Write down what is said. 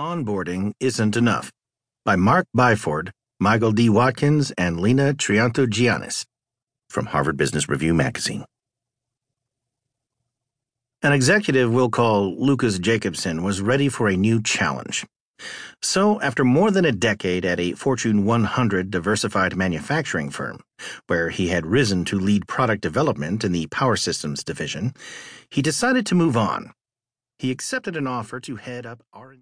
Onboarding Isn't Enough by Mark Byford, Michael D. Watkins, and Lena Triantogiannis from Harvard Business Review magazine. An executive we'll call Lucas Jacobson was ready for a new challenge. So, after more than a decade at a Fortune 100 diversified manufacturing firm, where he had risen to lead product development in the Power Systems division, he decided to move on. He accepted an offer to head up R&D